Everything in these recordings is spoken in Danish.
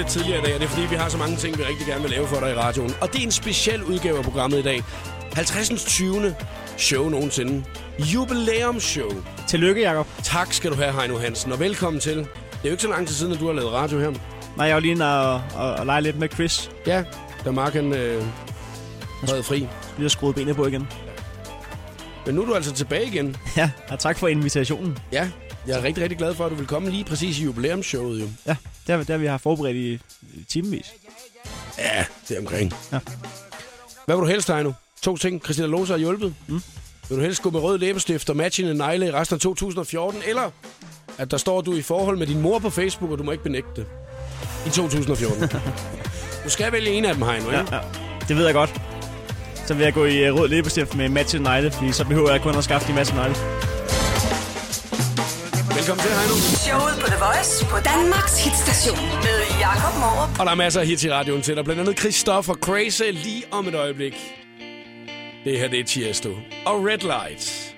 lidt tidligere i dag, og det er fordi, vi har så mange ting, vi rigtig gerne vil lave for dig i radioen. Og det er en speciel udgave af programmet i dag. 50. 20. show nogensinde. Jubilæumsshow. Tillykke, Jacob. Tak skal du have, Heino Hansen, og velkommen til. Det er jo ikke så lang tid siden, at du har lavet radio her. Nej, jeg var lige inde og, og, og lege lidt med Chris. Ja, da Mark han øh, havde fri. Lige at skrue benene på igen. Men nu er du altså tilbage igen. Ja, og tak for invitationen. Ja, jeg er rigtig, rigtig glad for, at du vil komme lige præcis i jubilæumsshowet jo. Ja, det det har vi har forberedt i, timevis. Ja, det er omkring. Ja. Hvad vil du helst, Heino? To ting. Christina Lose har hjulpet. Mm. Vil du helst gå med rød læbestift og matchende negle i resten af 2014? Eller at der står du i forhold med din mor på Facebook, og du må ikke benægte det? I 2014. du skal vælge en af dem, Heino, Ja, ikke? ja. Det ved jeg godt. Så vil jeg gå i uh, rød læbestift med match negle, fordi så behøver jeg kun at skaffe de masse negle. Velkommen til, Heino. Showet på The Voice på Danmarks hitstation med Jakob Morup. Og der er masser af hits i radioen til dig. Blandt andet Christopher Crazy lige om et øjeblik. Det her, det er Tiesto. Og Red Lights.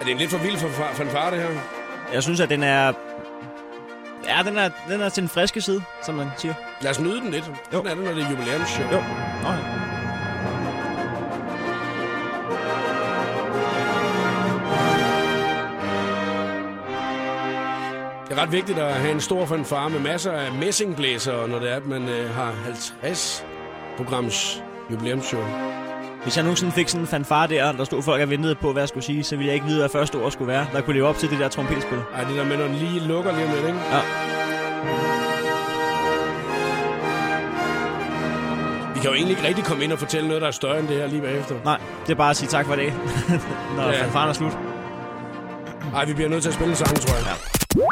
Er det en lidt for vild fanfare det her? Jeg synes, at den er... Ja, den er, den er til den friske side, som man siger. Lad os nyde den lidt. Jo. Sådan er det, når det er jubilæumsshow. Jo. Nå, ja. Det er ret vigtigt at have en stor fanfare med masser af messingblæser, når det er, at man øh, har 50 programs jubilæumsshow. Hvis jeg nogensinde fik sådan en fanfare der, der stod folk og ventede på, hvad jeg skulle sige, så ville jeg ikke vide, hvad første ord skulle være. Der kunne leve op til det der trompetspil. Ej, det der med, når den lige lukker lige om lidt, ikke? Ja. Vi kan jo egentlig ikke rigtig komme ind og fortælle noget, der er større end det her lige bagefter. Nej, det er bare at sige tak for det, når Ja. fanfaren er slut. Nej, vi bliver nødt til at spille en sang, tror jeg. Ja.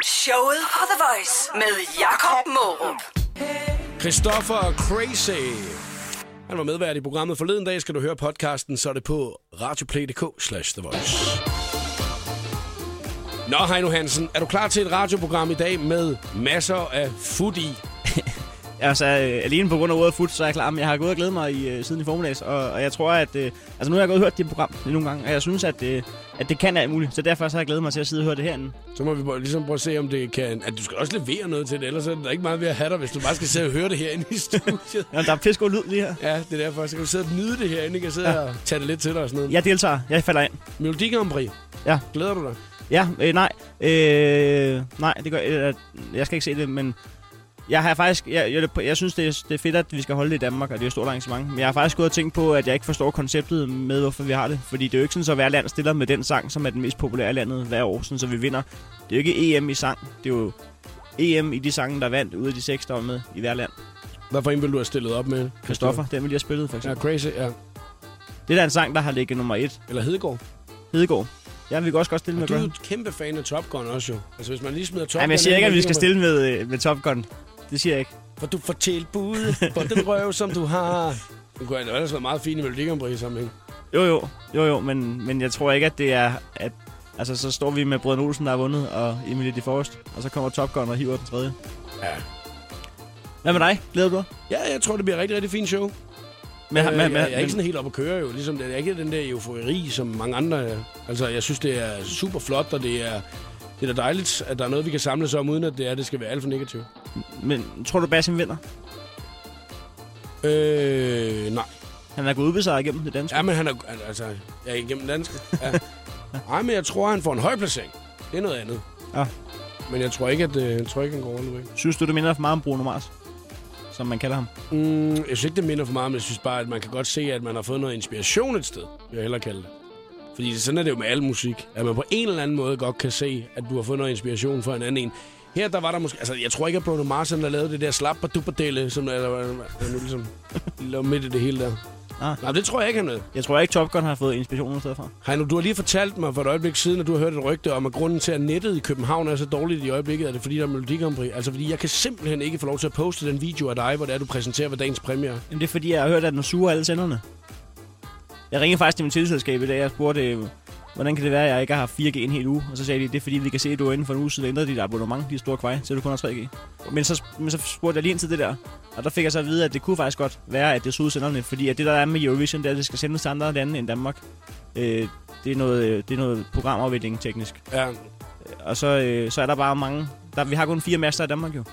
Showet på The Voice med Jakob Morup. Christopher Crazy. Han var medvært i programmet forleden dag. Skal du høre podcasten, så er det på radioplay.dk slash The Voice. Nå, Heino Hansen, er du klar til et radioprogram i dag med masser af food i? Altså, øh, alene på grund af ordet fut, så er jeg klar, men jeg har gået og glædet mig i, øh, siden i formiddags, og, og jeg tror, at... Øh, altså, nu har jeg gået og hørt dit program nogle gange, og jeg synes, at, øh, at det kan alt muligt, så derfor så har jeg glædet mig til at sidde og høre det herinde. Så må vi bare- ligesom prøve at se, om det kan... At du skal også levere noget til det, ellers er der ikke meget ved at have dig, hvis du bare skal sidde og høre det herinde i studiet. Ja, der er pissegod lyd lige her. Ja, det er derfor. Så kan du sidde og nyde det herinde, ikke? Og sidde og tage det lidt til dig og sådan noget. Jeg deltager, jeg falder ind. Melodi Grand Prix. Ja. Glæder du dig? Ja, øh, nej. Øh, nej, det gør, øh, jeg skal ikke se det, men jeg har faktisk, jeg, jeg, jeg synes, det er, det er fedt, at vi skal holde det i Danmark, og det er et stort arrangement. Men jeg har faktisk gået og tænkt på, at jeg ikke forstår konceptet med, hvorfor vi har det. Fordi det er jo ikke sådan, så hver land stiller med den sang, som er den mest populære i landet hver år, sådan, så vi vinder. Det er jo ikke EM i sang, det er jo EM i de sange, der vandt ud af de seks, der var med i hver land. Hvad for en vil du have stillet op med? Christoffer, den vil jeg spillet for Ja, eksempel. Crazy, ja. Det er da en sang, der har ligget nummer et. Eller Hedegaard. Hedegaard. Jeg vil også godt stille med Og du er jo kæmpe fan af Top Gun også jo. Altså hvis man lige smider Top Gun... Jamen, jeg siger ikke, at vi skal stille med, øh, med Top Gun. Det siger jeg ikke. For du får tilbud på den røv, som du har. Det kunne ellers være meget fint i Melodi Grand Prix sammenhæng. Jo, jo, jo, jo, men, men jeg tror ikke, at det er... At, altså, så står vi med Brøden Olsen, der har vundet, og Emilie de Forrest, og så kommer Top Gun og hiver den tredje. Ja. Hvad med dig? Glæder du dig? Ja, jeg tror, det bliver et rigtig, rigtig fint show. Med, Øh, med, jeg, jeg er ikke sådan helt oppe at køre jo. Ligesom, det er ikke den der eufori, som mange andre er. Altså, jeg synes, det er super flot, og det er, det er da dejligt, at der er noget, vi kan samles om, uden at det, er, det skal være alt for negativt. Men tror du, Basim vinder? Øh, nej. Han er gået ubesejret igennem det danske. Ja, men han er, altså, jeg er igennem danske. Ja. Nej, men jeg tror, han får en høj placering. Det er noget andet. Ja. Men jeg tror ikke, at øh, jeg tror ikke, han går væk. Synes du, det minder for meget om Bruno Mars? Som man kalder ham. Mm, jeg synes ikke, det minder for meget, men jeg synes bare, at man kan godt se, at man har fået noget inspiration et sted. Jeg hellere kalde det. Fordi sådan er det jo med al musik. At man på en eller anden måde godt kan se, at du har fået noget inspiration fra en anden en. Her der var der måske... Altså, jeg tror ikke, at Bruno Mars han, der lavede det der slapper dupperdelle, som der, der, der, der nu ligesom lå midt i det hele der. Ah. Nej, det tror jeg ikke, han er. Jeg tror ikke, Top Gun har fået inspiration steder fra. Heino, du har lige fortalt mig for et øjeblik siden, at du har hørt et rygte om, at grunden til, at nettet i København er så dårligt i øjeblikket, er det fordi, der er Melodi Grand Prix. Altså fordi jeg kan simpelthen ikke få lov til at poste den video af dig, hvor det er, du præsenterer ved dagens premiere. Jamen, det er fordi, jeg har hørt, at den suger alle senderne. Jeg ringede faktisk til min tilselskab i dag, og spurgte, hvordan kan det være, at jeg ikke har haft 4G en hel uge? Og så sagde de, det er fordi, vi kan se, at du er inden for en uge siden ændrede dit abonnement, de store kvej, så du kun har 3G. Men så, men så spurgte jeg lige ind til det der, og der fik jeg så at vide, at det kunne faktisk godt være, at det er senderne, fordi at det der er med Eurovision, det er, at det skal sendes til andre lande end Danmark. Øh, det, er noget, øh, det er noget programafvikling teknisk. Ja, Og så, øh, så er der bare mange... Der, vi har kun fire master i Danmark jo.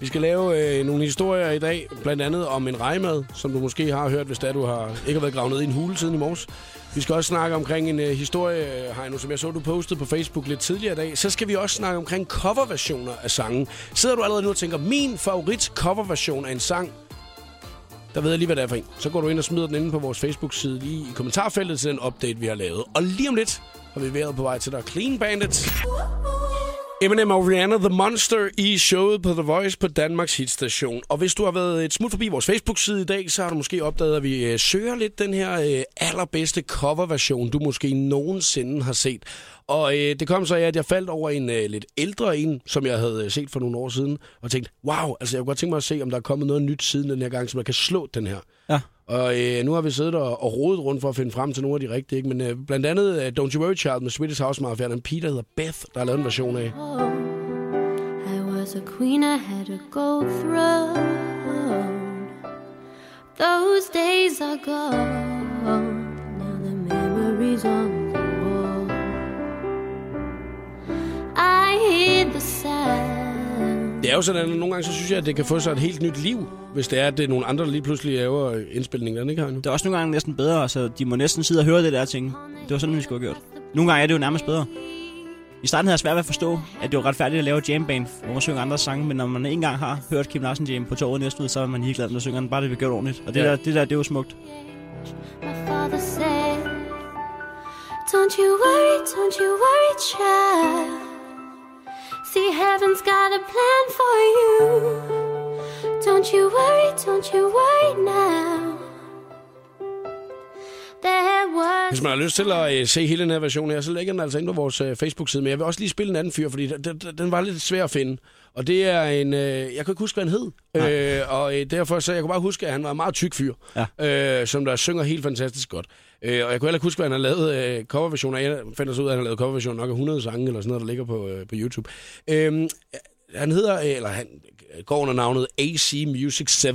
Vi skal lave øh, nogle historier i dag, blandt andet om en rejmad, som du måske har hørt, hvis er, du har ikke har været gravet ned i en hule siden i morges. Vi skal også snakke omkring en øh, historie, øh, Heino, som jeg så, du postede på Facebook lidt tidligere i dag. Så skal vi også snakke omkring coverversioner af sange. Sidder du allerede nu og tænker, min favorit coverversion af en sang, der ved jeg lige, hvad det er for en. Så går du ind og smider den inde på vores Facebook-side lige i kommentarfeltet til den update, vi har lavet. Og lige om lidt har vi været på vej til der Clean Bandit. Eminem og Rihanna The Monster i showet på The Voice på Danmarks hitstation. Og hvis du har været et smut forbi vores Facebook-side i dag, så har du måske opdaget, at vi øh, søger lidt den her øh, allerbedste coverversion, du måske nogensinde har set. Og øh, det kom så af, at jeg faldt over en øh, lidt ældre en, som jeg havde øh, set for nogle år siden, og tænkte, wow, altså jeg kunne godt tænke mig at se, om der er kommet noget nyt siden den her gang, som jeg kan slå den her. Og øh, nu har vi siddet og, og rodet rundt for at finde frem til nogle af de rigtige, ikke? men øh, blandt andet øh, Don't You Worry Child med Swedish House Mafia, en pige, der hedder Beth, der har lavet en version af. Oh, I was a queen I had a go through. Those days are gone. Now the memories on Det er jo sådan, at nogle gange så synes jeg, at det kan få sig et helt nyt liv, hvis det er, at det er nogle andre, der lige pludselig laver indspilningen, den ikke har nu. Det er også nogle gange næsten bedre, så de må næsten sidde og høre det der ting. Det var sådan, vi skulle have gjort. Nogle gange er det jo nærmest bedre. I starten havde jeg svært ved at forstå, at det var retfærdigt at lave jamband, hvor man synger andre sange, men når man ikke engang har hørt Kim Larsen jam på torvet næste så er man ligeglad, når synger den. Bare det vi gjort ordentligt. Og det, Ja. der, det der, det er jo smukt. Said, Don't you worry, don't you worry, child. See, heaven's got a plan for you. Don't you worry, don't you worry now. Hvis man har lyst til at øh, se hele den her version her, så lægger den altså ind på vores øh, Facebook-side. Men jeg vil også lige spille en anden fyr, fordi den, den var lidt svær at finde. Og det er en... Øh, jeg kan ikke huske, hvad han hed. Øh, og øh, derfor så jeg kunne bare huske, at han var en meget tyk fyr. Ja. Øh, som der synger helt fantastisk godt. Øh, og jeg kunne heller ikke huske, hvad han har lavet øh, coverversioner. Jeg fandt også ud af, at han har lavet coverversioner nok af 100 sange eller sådan noget, der ligger på, øh, på YouTube. Øh, han hedder, øh, eller han går under navnet AC Music 7.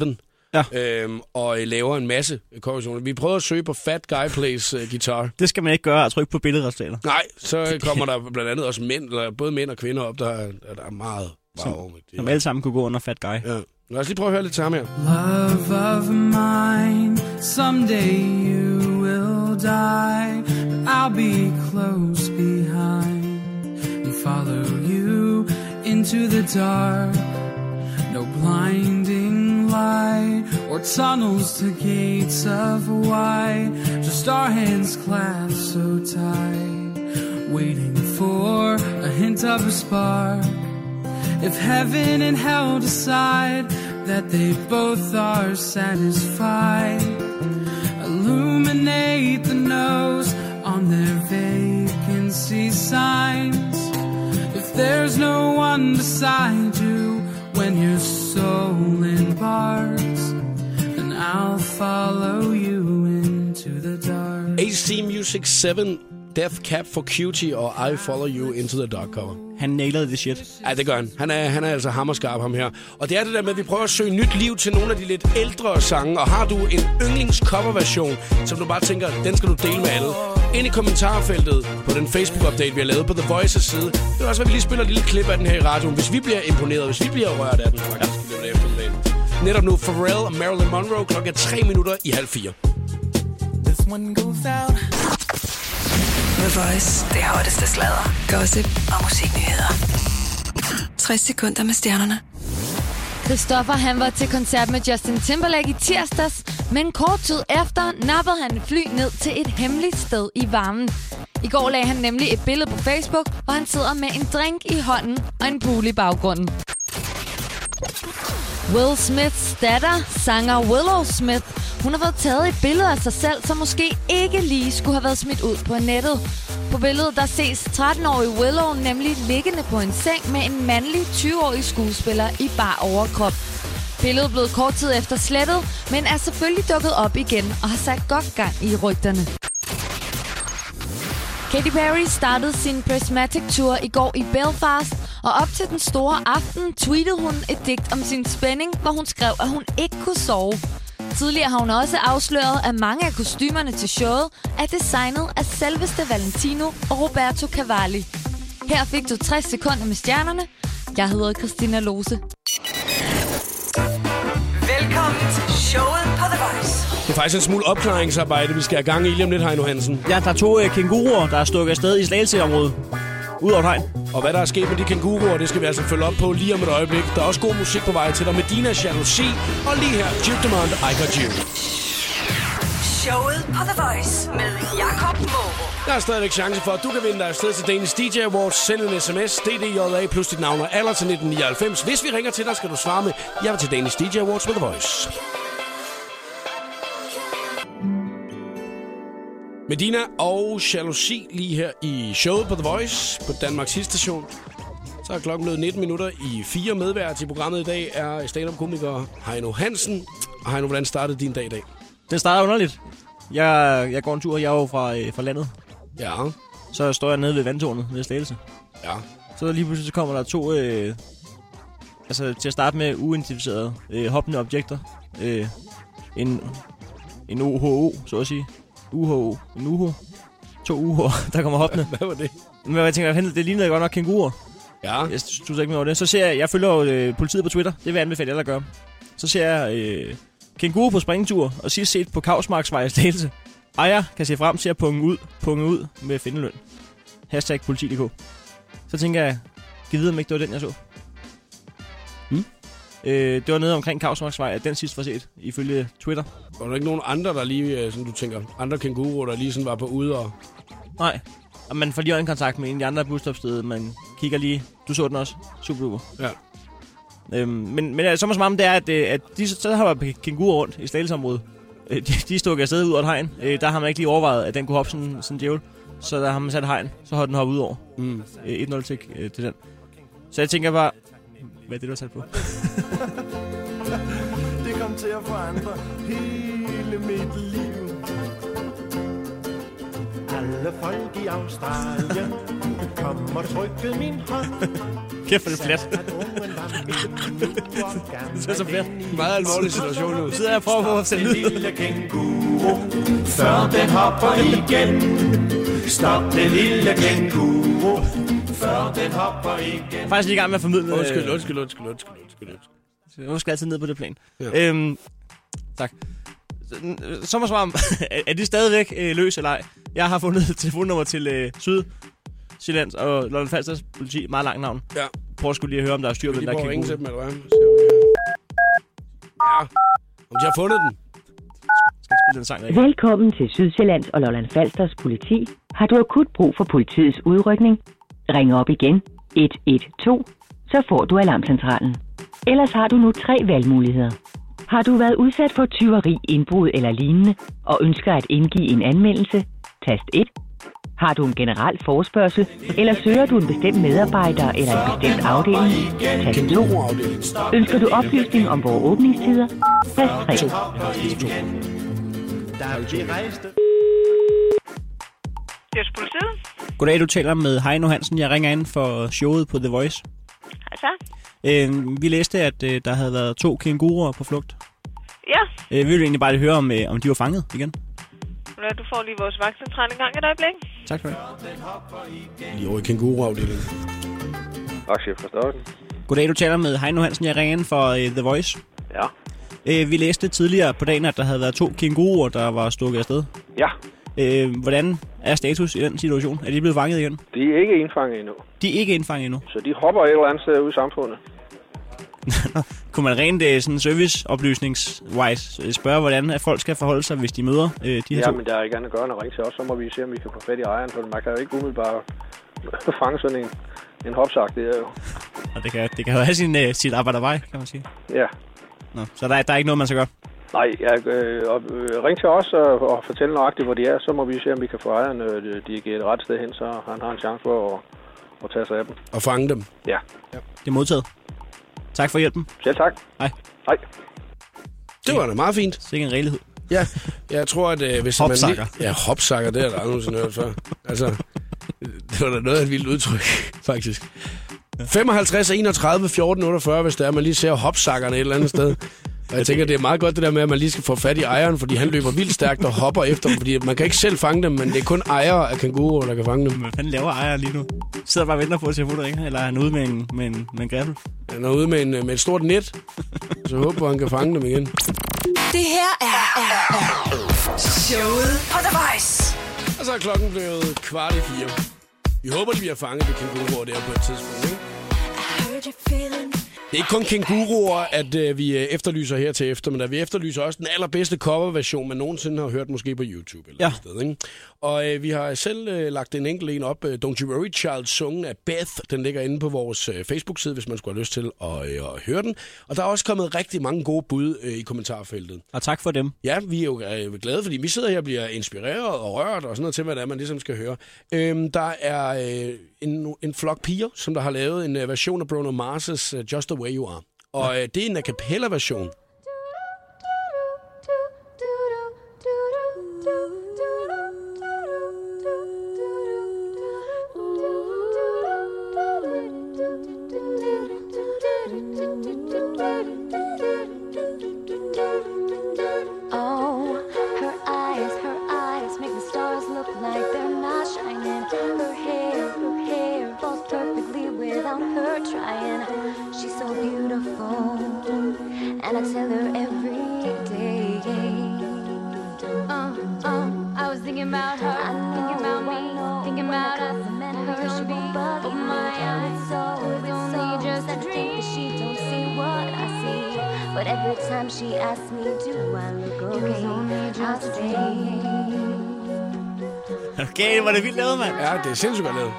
Ja. Øhm, og øh, laver en masse coverversioner. Vi prøvede at søge på Fat Guy Plays uh, Guitar. Det skal man ikke gøre at trykke på billedresultater. Nej, så kommer der blandt andet også mænd, eller både mænd og kvinder op, der, er- der er meget Som- wow. med det. Som er- alle sammen kunne gå under Fat Guy. Ja. Lad os lige prøve at høre lidt til ham her. Love of mine, someday you will die, but I'll be close behind and follow you into the dark. No blinding light or tunnels to gates of white, just our hands clasped so tight, waiting for a hint of a spark. If heaven and hell decide that they both are satisfied, illuminate the nose on their vacancy signs. If there's no one beside you when your soul embarks, then I'll follow you into the dark. AC Music 7, Death Cap for Cutie og I Follow You Into the Dark cover. Han nailede det shit. Ja, det gør han. Han er, han er altså hammerskarp, ham her. Og det er det der med, at vi prøver at søge nyt liv til nogle af de lidt ældre sange. Og har du en yndlings coverversion, som du bare tænker, den skal du dele med alle. Ind i kommentarfeltet på den Facebook-update, vi har lavet på The Voice's side. Det vil også at vi lige spiller et lille klip af den her i radioen. Hvis vi bliver imponeret, hvis vi bliver rørt af den, faktisk, i løbet af eftermiddagen. Netop nu, Pharrell og Marilyn Monroe klokken er 3 minutter i halv fire. This one goes out. The Voice. Det hotteste sladder, gossip og musiknyheder. 60 sekunder med stjernerne. Christoffer han var til koncert med Justin Timberlake i tirsdags, men kort tid efter nappede han et fly ned til et hemmeligt sted i varmen. I går lagde han nemlig et billede på Facebook, hvor han sidder med en drink i hånden og en pool i baggrunden. Will Smiths datter, sanger Willow Smith, hun har fået taget et billede af sig selv, som måske ikke lige skulle have været smidt ud på nettet. På billedet der ses 13-årige Willow nemlig liggende på en seng med en mandlig 20-årig skuespiller i bar overkrop. Billedet blev kort tid efter slettet, men er selvfølgelig dukket op igen og har sat godt gang i rygterne. Katy Perry startede sin Prismatic Tour i går i Belfast, og op til den store aften tweetede hun et digt om sin spænding, hvor hun skrev, at hun ikke kunne sove. Tidligere har hun også afsløret, at mange af kostymerne til showet er designet af selveste Valentino og Roberto Cavalli. Her fik du 60 sekunder med stjernerne. Jeg hedder Christina Lose. Velkommen til showet på The Voice. Det er faktisk en smule opklaringsarbejde, vi skal have gang i lige om lidt, Heino Hansen. Ja, der er to øh, kænguruer, der er stukket afsted i Slagelseområdet. Ud over hegn. Og hvad der er sket med de kænguruer, det skal vi altså følge op på lige om et øjeblik. Der er også god musik på vej til dig med Dina Jalousi. Og lige her, Jip Demand, I Got You. Showet på The Voice med Jakob Morup. Der er stadigvæk chance for, at du kan vinde dig afsted til Danish DJ Awards. Send en sms, DDJA plus dit navn og alder til 1999. Hvis vi ringer til dig, skal du svare med, jeg vil til Danish DJ Awards med The Voice. Medina og Jalousi lige her i showet på The Voice på Danmarks station. Så er klokken blevet 19 minutter i fire medvært til programmet i dag er stand-up-komiker Heino Hansen. Og Heino, hvordan startede din dag i dag? Den starter underligt. Jeg, jeg går en tur, jeg er jo fra, øh, fra landet. Ja, Så står jeg nede ved vandtårnet ved Slagelse. ja. Så lige pludselig så kommer der to, øh, altså til at starte med uidentificerede øh, hoppende objekter. Øh, en, en OHO, så at sige. UHO. En UHO. To UH'er, der kommer hoppende. Hvad var det? Men jeg tænker, det lignede godt nok kænguruer. Ja, Jeg synes ikke mere over det. Så ser jeg, jeg følger jo øh, politiet på Twitter. Det vil jeg anbefale alle at gøre. Så ser jeg øh, kænguru på springtur, og sidst set på Kavsmarksvej i. Ejer kan se frem til at punge ud, punge ud med findeløn. Hashtag politi.dk. Så tænker jeg, giv videre, om ikke det var den, jeg så. Hmm? Øh, det var nede omkring Kavsmarksvej, at den sidst var set, ifølge Twitter. Var der ikke nogen andre, der lige, øh, som du tænker, andre kænguruer, der lige sådan var på ude og... Nej. Og man får lige øjenkontakt med en af de andre busstopsteder. Man kigger lige. Du så den også. Super duper. Ja. Øhm, men, men så som om det er, at, øh, at de så har kænguruer rundt i Slagelsesområdet. Øh, de, de stukket afsted ud af et hegn. Øh, der har man ikke lige overvejet, at den kunne hoppe sådan, sådan en djævel. Så der har man sat hegn. Så har den hoppet ud over. Mm. Øh, 1-0 til, øh, til den. Så jeg tænker bare... Hvad er det, du har sat på? Det til at forandre hele mit liv. Alle folk i Australien kom og trykkede min hånd. Kæft, hvor er det plat. Det er så plat. Meget alvorlig situation nu. Sidder jeg og prøver på at sende lille kænguru, før den hopper igen. Stop den lille kænguru, før den hopper igen. Faktisk lige i gang med at formidle... Undskyld, undskyld, undskyld, undskyld, undskyld. undskyld. Jeg skal altid ned på det plan. Ja. Øhm, tak. Svaret, er- er de stadigvæk øh, løs eller ej? Jeg har fundet et telefonnummer til øh, Syd, Sjællands og Lolland Falsters politi. Meget langt navn. Ja. Prøv skulle lige at høre, om der er styr på den de der at ringe kænguru. til dem, eller hvad? Her. Ja. Om de har fundet den. Skal spille den sang, Velkommen til Sydsjællands og Lolland Falsters politi. Har du akut brug for politiets udrykning? Ring op igen 112, så får du alarmcentralen. Ellers har du nu tre valgmuligheder. Har du været udsat for tyveri, indbrud eller lignende, og ønsker at indgive en anmeldelse? Tast 1. Har du en generel forspørgsel, eller søger du en bestemt medarbejder eller en bestemt afdeling? Tast 2. Kænguruafdeling. Ønsker du oplysning om vores åbningstider? Tast 3. Der vi rejste Det er politiet. Goddag, du taler med Heino Hansen. Jeg ringer ind for showet på The Voice. Hej så. Øh, vi læste, at øh, der havde været to kænguruer på flugt. Ja, Øh, vi ville egentlig bare lige høre, om, øh, om de var fanget igen. Ved du, får lige vores vagtcentral en gang et øjeblik. Tak skal du have. Lige over i kænguruafdelingen. Vagtchef fra Stokken. Goddag, du taler med Heino Hansen. Jeg ringer ind for øh, The Voice. Ja. Øh, vi læste tidligere på dagen, at der havde været to kænguruer, der var stukket afsted. Ja, Øh, hvordan er status i den situation? Er de blevet fanget igen? de er ikke indfanget endnu, De er ikke indfanget endnu. så de hopper et eller andet sted ude i samfundet. Kunne man rent øh, sådan serviceoplysnings-wise øh, spørge, hvordan at folk skal forholde sig, hvis de møder øh, de her Ja, to? men der er ikke andet at gøre end at ringe til os, så må vi se, om vi kan få fat i ejeren, for man kan jo ikke umiddelbart fange sådan en, en hopsak, det er jo. Og det kan, det kan jo have sin, øh, sit arbejde vej, kan man sige. Ja. Nå, så der, er- der er ikke noget, man skal gøre. Nej, ja, øh, og, øh, ring til os og, og fortæl nøjagtigt, hvor de er, så må vi se, om vi kan få ejeren øh, dirigeret et ret sted hen, så han har en chance for at, at tage sig af dem. Og fange dem. Ja. Det er modtaget. Tak for hjælpen. Selv tak. Hej. Hej. Det var da meget fint. Sikke en regelighed. Ja, jeg tror, at øh, hvis Hopsakker. man... Lige, ja, hopsakker, det er der aldrig nogensinde hørt før. Altså, Det var da noget af et vildt udtryk, faktisk. 55, 31, 14, 48, hvis det er, man lige ser hopsakkerne et eller andet sted. Og jeg tænker, det er meget godt det der med, at man lige skal få fat i ejeren, fordi han løber vildt stærkt og hopper efter dem, fordi man kan ikke selv fange dem, men det er kun ejere af kænguruer, der kan fange dem. Hvad fanden laver ejer lige nu? Sidder bare og venter på, at telefonen ringer, eller er han ude med en, med en, med en griffel? Han er ude med, en, med et stort net, så jeg håber, han kan fange dem igen. Det her er, er, er showet på The Voice. Og så er klokken blevet kvart i fire. Vi håber, de bliver fanget ved kænguruer der på et tidspunkt, ikke? Det er ikke kun kænguruer, at øh, vi øh, efterlyser her til eftermiddag. Vi efterlyser også den allerbedste coverversion, man nogensinde har hørt måske på YouTube eller Ja. et sted. Ikke? Og øh, vi har selv øh, lagt en enkelt en op. Øh, Don't You Worry Child, sungen af Beth. Den ligger inde på vores øh, Facebook-side, hvis man skulle have lyst til at, øh, at høre den. Og der er også kommet rigtig mange gode bud øh, i kommentarfeltet. Og tak for dem. Ja, vi er jo øh, glade, fordi vi sidder her og bliver inspireret og rørt og sådan noget til, hvad det er, man ligesom skal høre. Øhm, der er øh, en, en flok piger, som der har lavet en øh, version af Bruno Mars' uh, Just The Way You Are. Og øh, det er en a cappella-version. Det er sindssygt godt lavet.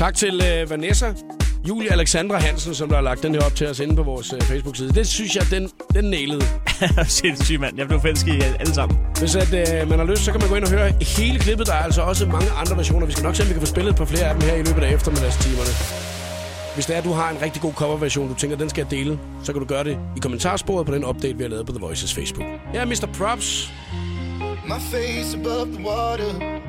Tak til øh, Vanessa, Julie Alexandra Hansen, som der har lagt den her op til os inde på vores øh, Facebook-side. Det synes jeg, den, den nailede. Sindssygt, mand. Jeg blev forelsket i alle sammen. Hvis at, øh, man har lyst, så kan man gå ind og høre hele klippet. Der er altså også mange andre versioner. Vi skal nok se, om vi kan få spillet på flere af dem her i løbet af eftermiddagstimerne. Hvis det er, at du har en rigtig god coverversion, du tænker, den skal jeg dele, så kan du gøre det i kommentarsporet på den update, vi har lavet på The Voices Facebook. Ja, Mr. Props. My face above the water.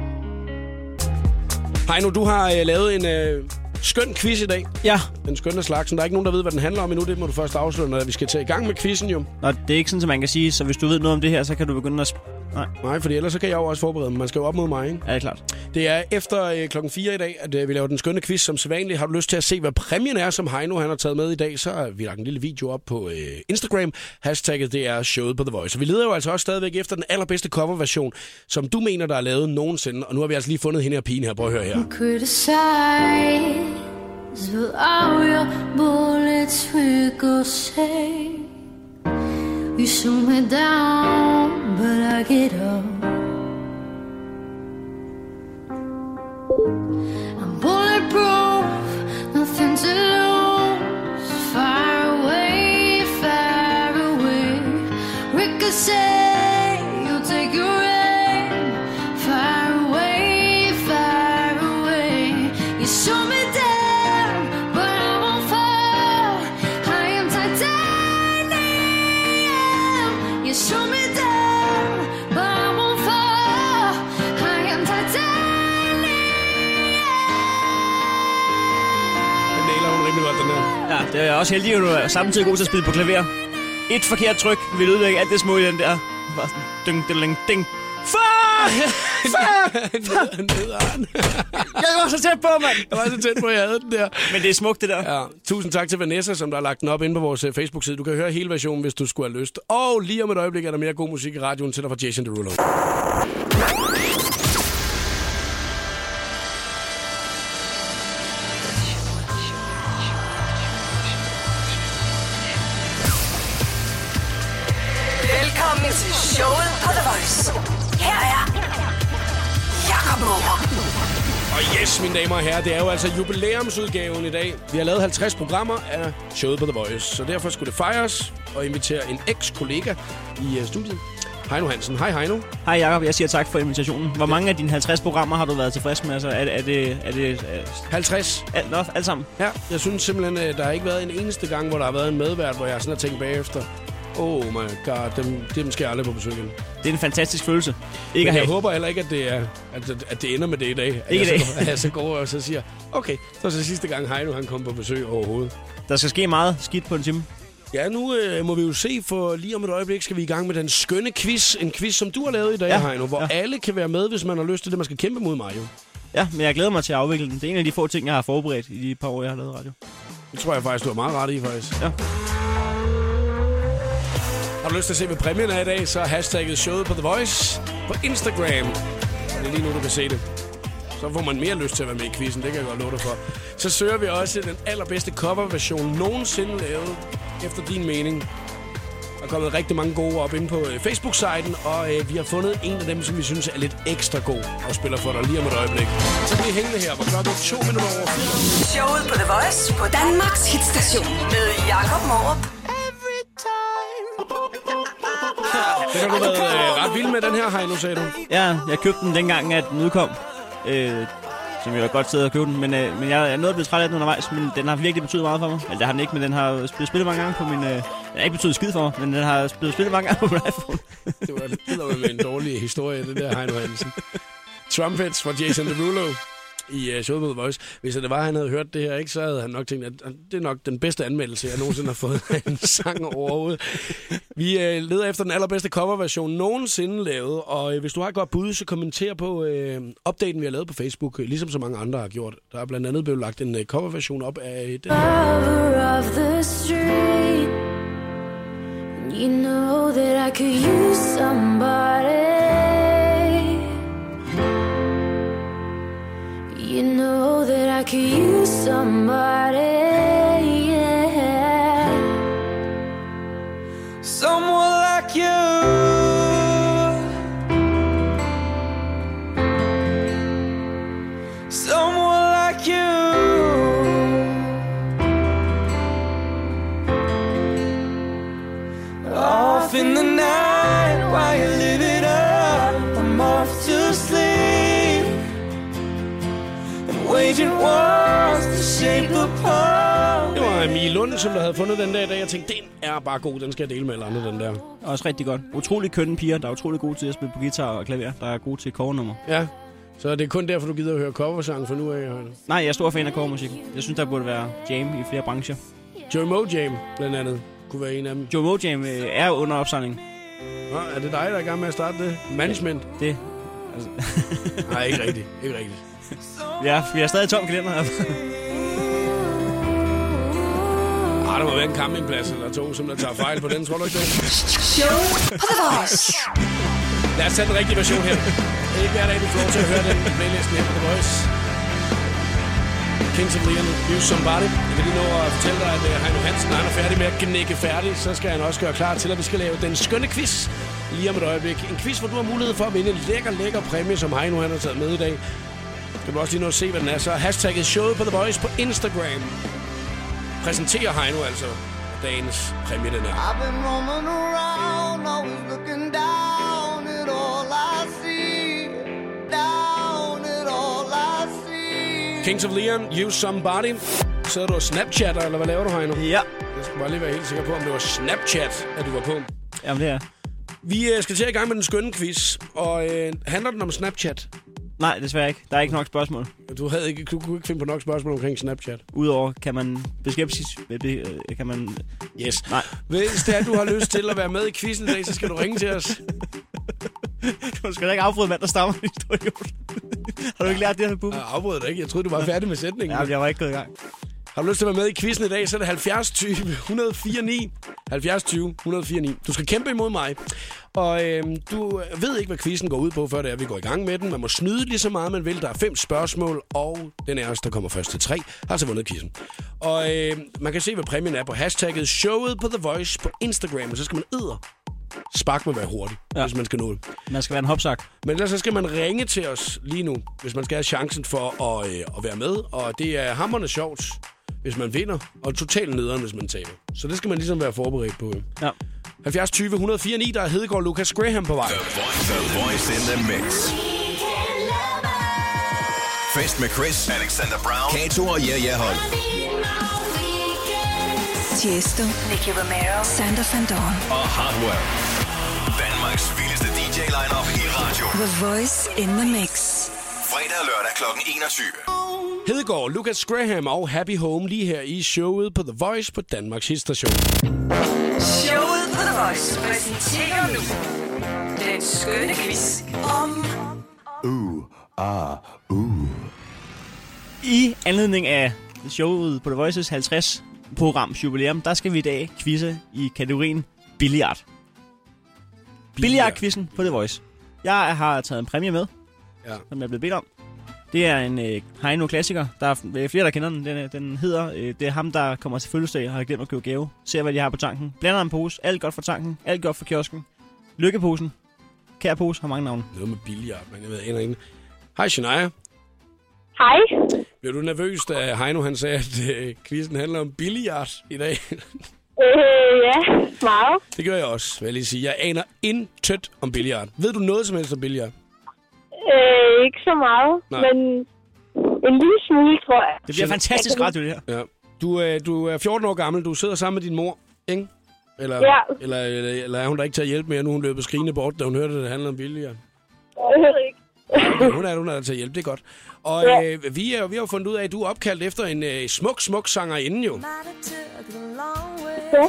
Heino, du har øh, lavet en øh, skøn quiz i dag. Ja. Den skønne slagsen. Der er ikke nogen, der ved, hvad den handler om endnu. Det må du først afsløre, når vi skal tage i gang med quizzen jo. Nå, det er ikke sådan, at man kan sige, så hvis du ved noget om det her, så kan du begynde at... Nej. Nej, for ellers så kan jeg jo også forberede mig. Man skal jo op mod mig, ikke? Ja, det er klart. Det er efter øh, klokken 4 i dag, at øh, vi laver den skønne quiz som sædvanligt. Har du lyst til at se, hvad præmien er, som Heino han har taget med i dag, så har vi lagt en lille video op på øh, Instagram. Hashtagget det er showet på The Voice. Så vi leder jo altså også stadigvæk efter den allerbedste coverversion, som du mener, der er lavet nogensinde. Og nu har vi altså lige fundet hende her pigen her. Prøv at høre her. criticize with all your bullets ricochet. You shoot me down, but I get up. I'm bulletproof, nothing to lose. Far away, far away. Ricochet, det er også heldig, at du er samtidig god til at spille på klaver. Et forkert tryk vil ødelægge alt det små i den der. Bare sådan, ding, ding, ding, ding. Fuck! Fuck! Nederen. Jeg var så tæt på, mand! Jeg var så tæt på, at jeg havde den der. Men det er smukt, det der. Ja, tusind tak til Vanessa, som der har lagt den op inde på vores øh, Facebook-side. Du kan høre hele versionen, hvis du skulle have lyst. Og lige om et øjeblik er der mere god musik i radioen til dig fra Jason Derulo. Damer og herrer, det er jo altså jubilæumsudgaven i dag. Vi har lavet 50 programmer af showet på The Voice, så derfor skulle det fejres og invitere en eks-kollega i uh, studiet. Heino Hansen. Hej Heino. Hej Jacob, jeg siger tak for invitationen. Hvor mange af dine 50 programmer har du været tilfreds med? Altså, er, er det... Er det er, 50. Alt, nå, alt sammen? Ja, jeg synes simpelthen, at der har ikke været en eneste gang, hvor der har været en medvært, hvor jeg sådan har tænkt bagefter, oh my god, dem, dem skal jeg aldrig på besøg igen. Det er en fantastisk følelse. Ikke Men at jeg have. håber heller ikke, at det, er, at, at det ender med det i dag. At Ikke jeg i så, dag. går- At jeg så går og så siger, okay, så er det sidste gang Heino han kom på besøg overhovedet. Der skal ske meget skidt på en time. Ja, nu øh, må vi jo se, for lige om et øjeblik skal vi i gang med den skønne quiz. En quiz, som du har lavet i dag, ja. Heino, hvor ja. alle kan være med, hvis man har lyst til det. Man skal kæmpe mod mig, jo. Ja, men jeg glæder mig til at afvikle den. Det er en af de få ting, jeg har forberedt i de par år, jeg har lavet radio. Det tror jeg faktisk, du har meget ret i, faktisk. Ja. Har du lyst til at se, hvad præmien er i dag, så er hashtagget showet på The Voice på Instagram. Og det er lige nu, du kan se det. Så får man mere lyst til at være med i quizzen, det kan jeg godt love dig for. Så søger vi også den allerbedste coverversion nogensinde lavet, efter din mening. Der er kommet rigtig mange gode op inde på øh, Facebook-siden, og øh, vi har fundet en af dem, som vi synes er lidt ekstra god og spiller for dig lige om et øjeblik. Så bliv hængende her, hvor klokken er to minutter over fire. Showet på The Voice på Danmarks hitstation med Jakob Morup. Den har du været øh, ret vild med, den her, Heino, sagde du. Ja, jeg købte den dengang, at den udkom. Øh, som jeg var godt siddet og købe den. Men, øh, men jeg er nødt blevet træt af den undervejs, men den har virkelig betydet meget for mig. Eller det har den ikke, men den har blevet spillet mange gange på min... Øh, den har ikke betydet skid for mig, men den har blevet spillet mange gange på min iPhone. Det var med en dårlig historie, det der Heino Hansen. Trumpets fra Jason Derulo i uh, showet mod Voice. Hvis det var, at han havde hørt det her, ikke, så havde han nok tænkt, at det er nok den bedste anmeldelse, jeg nogensinde har fået af en sang overhovedet. Vi uh, leder efter den allerbedste coverversion nogensinde lavet, og uh, hvis du har et godt bud, så kommenter på uh, updaten, vi har lavet på Facebook, uh, ligesom så mange andre har gjort. Der er blandt andet blevet lagt en uh, coverversion op af den her. Of the street. You know that I could use somebody. You know that I could use somebody. Waging wars to shape the palm. Det var Emil Lund, som der havde fundet den der i dag. Jeg tænkte, den er bare god, den skal jeg dele med alle andre, den der. Også rigtig godt. Utrolig kønne piger, der er utrolig gode til at spille på guitar og klaver. Der er gode til korenummer. Ja, så det er kun derfor, du gider at høre coversangen for nu af, Heino. Nej, jeg er stor fan af koremusik. Jeg synes, der burde være jam i flere brancher. Joey Mojam, blandt andet, kunne være en af dem. Joe Mojam øh, er under opsejling. Nå, er det dig, der er i gang med at starte det? Management? Det. Nej, ikke rigtigt. Ikke rigtigt. Ja, vi er stadig tom kalender her. Ah, der må være en campingplads eller to, som der tager fejl på den, tror du ikke det? Show på The Voice. Lad os tage den rigtige version her. Det er ikke hver dag, du får lov til at høre den playlisten her på The Voice. Kings of Leon, Use Somebody. Jeg vil lige nå at fortælle dig, at øh, Heino Hansen, når han er færdig med at gnække færdig, så skal han også gøre klar til, at vi skal lave den skønne quiz lige om et øjeblik. En quiz, hvor du har mulighed for at vinde en lækker, lækker præmie, som Heino han har taget med i dag. Skal du også lige nå at se, hvad den er. Så hashtagget showet på The Voice på Instagram. Præsenterer Heino altså dagens præmie, den er. I've been roaming around, always looking down at all I see. Down at all I see. Kings of Leon, Use Somebody. Sidder du og Snapchatter, eller hvad laver du, Heino? Ja. Jeg skal bare lige være helt sikker på, om det var Snapchat, at du var på. Jamen, det er Vi øh, skal til i gang med den skønne quiz, og øh, handler den om Snapchat? Nej, desværre ikke. Der er ikke nok spørgsmål. Du, havde ikke, du kunne ikke finde på nok spørgsmål omkring Snapchat. Udover, kan man beskæftige øh, Kan man... Yes. Nej. Hvis det er, du har lyst til at være med i quizzen i dag, så skal du ringe til os. Du skal da ikke afbryde mand, der stammer din idiot. Har du ikke lært det her, Bubbe? Jeg afbrød dig ikke. Jeg troede, du var færdig med sætningen. Ja, jeg var ikke gået i gang. Har du lyst til at være med i quizzen i dag, så er det 70 20 104 9. 70 20 104 9. Du skal kæmpe imod mig. Og øh, du ved ikke, hvad quizzen går ud på, før det er, vi går i gang med den. Man må snyde lige så meget, man vil. Der er fem spørgsmål, og den er os, der kommer først til tre, har så vundet quizzen. Og øh, man kan se, hvad præmien er på hashtagget showet på The Voice på Instagram, og så skal man æder Spark må være hurtigt, ja. Hvis man skal nå det. Man skal være en hopsak. Men ellers så skal man ringe til os lige nu, hvis man skal have chancen for at, øh, at være med. Og det er hammerne sjovt, hvis man vinder, og totalt nederen, hvis man taber. Så det skal man ligesom være forberedt på. Ja. 70 20 104 9, der er Hedegaard Lucas Graham på vej. The Voice in the Mix. Fest med Chris, Alexander Brown, Kato og Ja Ja Hold. Tiesto, Nicky Romero, Sander Van Dorn. Og Hardwell. Danmarks vildeste DJ-lineup i radio. The Voice in the Mix. Fredag og lørdag kl. 21. Hedegaard, Lucas Graham og Happy Home lige her i showet på The Voice på Danmarks Hitstation. Showet på The Voice præsenterer nu den skønne quiz om Uh, ah, uh. I anledning af showet på The Voices 50 programs jubilæum, der skal vi i dag quizze i kategorien billiard. Billiard-quizzen på The Voice. Jeg har taget en præmie med, Ja. som jeg er blevet bedt om. Det er en øh, Heino-klassiker. Der er øh, flere, der kender den. Den, øh, den hedder, øh, det er ham, der kommer til fødselsdag og har glemt at købe gave. Ser, hvad de har på tanken. Blander en pose. Alt godt for tanken. Alt godt for kiosken. Lykkeposen. Kær pose har mange navne. Noget med billiard, men jeg ved ikke. Hej, Shania. Hej. Blev du nervøs, da Heino han sagde, at øh, quizzen handler om billiard i dag? Øh, ja, meget. det gør jeg også, vil jeg lige sige. Jeg aner intet om billiard. Ved du noget som helst om billiard? Øh, ikke så meget, Nej. men en lille smule, tror jeg. Det bliver fantastisk radio, det her. Ja. Du, øh, du er 14 år gammel. Du sidder sammen med din mor, ikke? Eller, Ja. eller, eller, eller er hun der ikke til at hjælpe mere? Nu er hun løbet skrigende bort, da hun hørte, at det handler om billiard. Jeg ved ikke. Okay, hun er, hun er der til at hjælpe, det er godt. Og Ja. øh, vi, er, vi har jo fundet ud af, at du er opkaldt efter en øh, smuk, smuk sangerinde jo. Ja.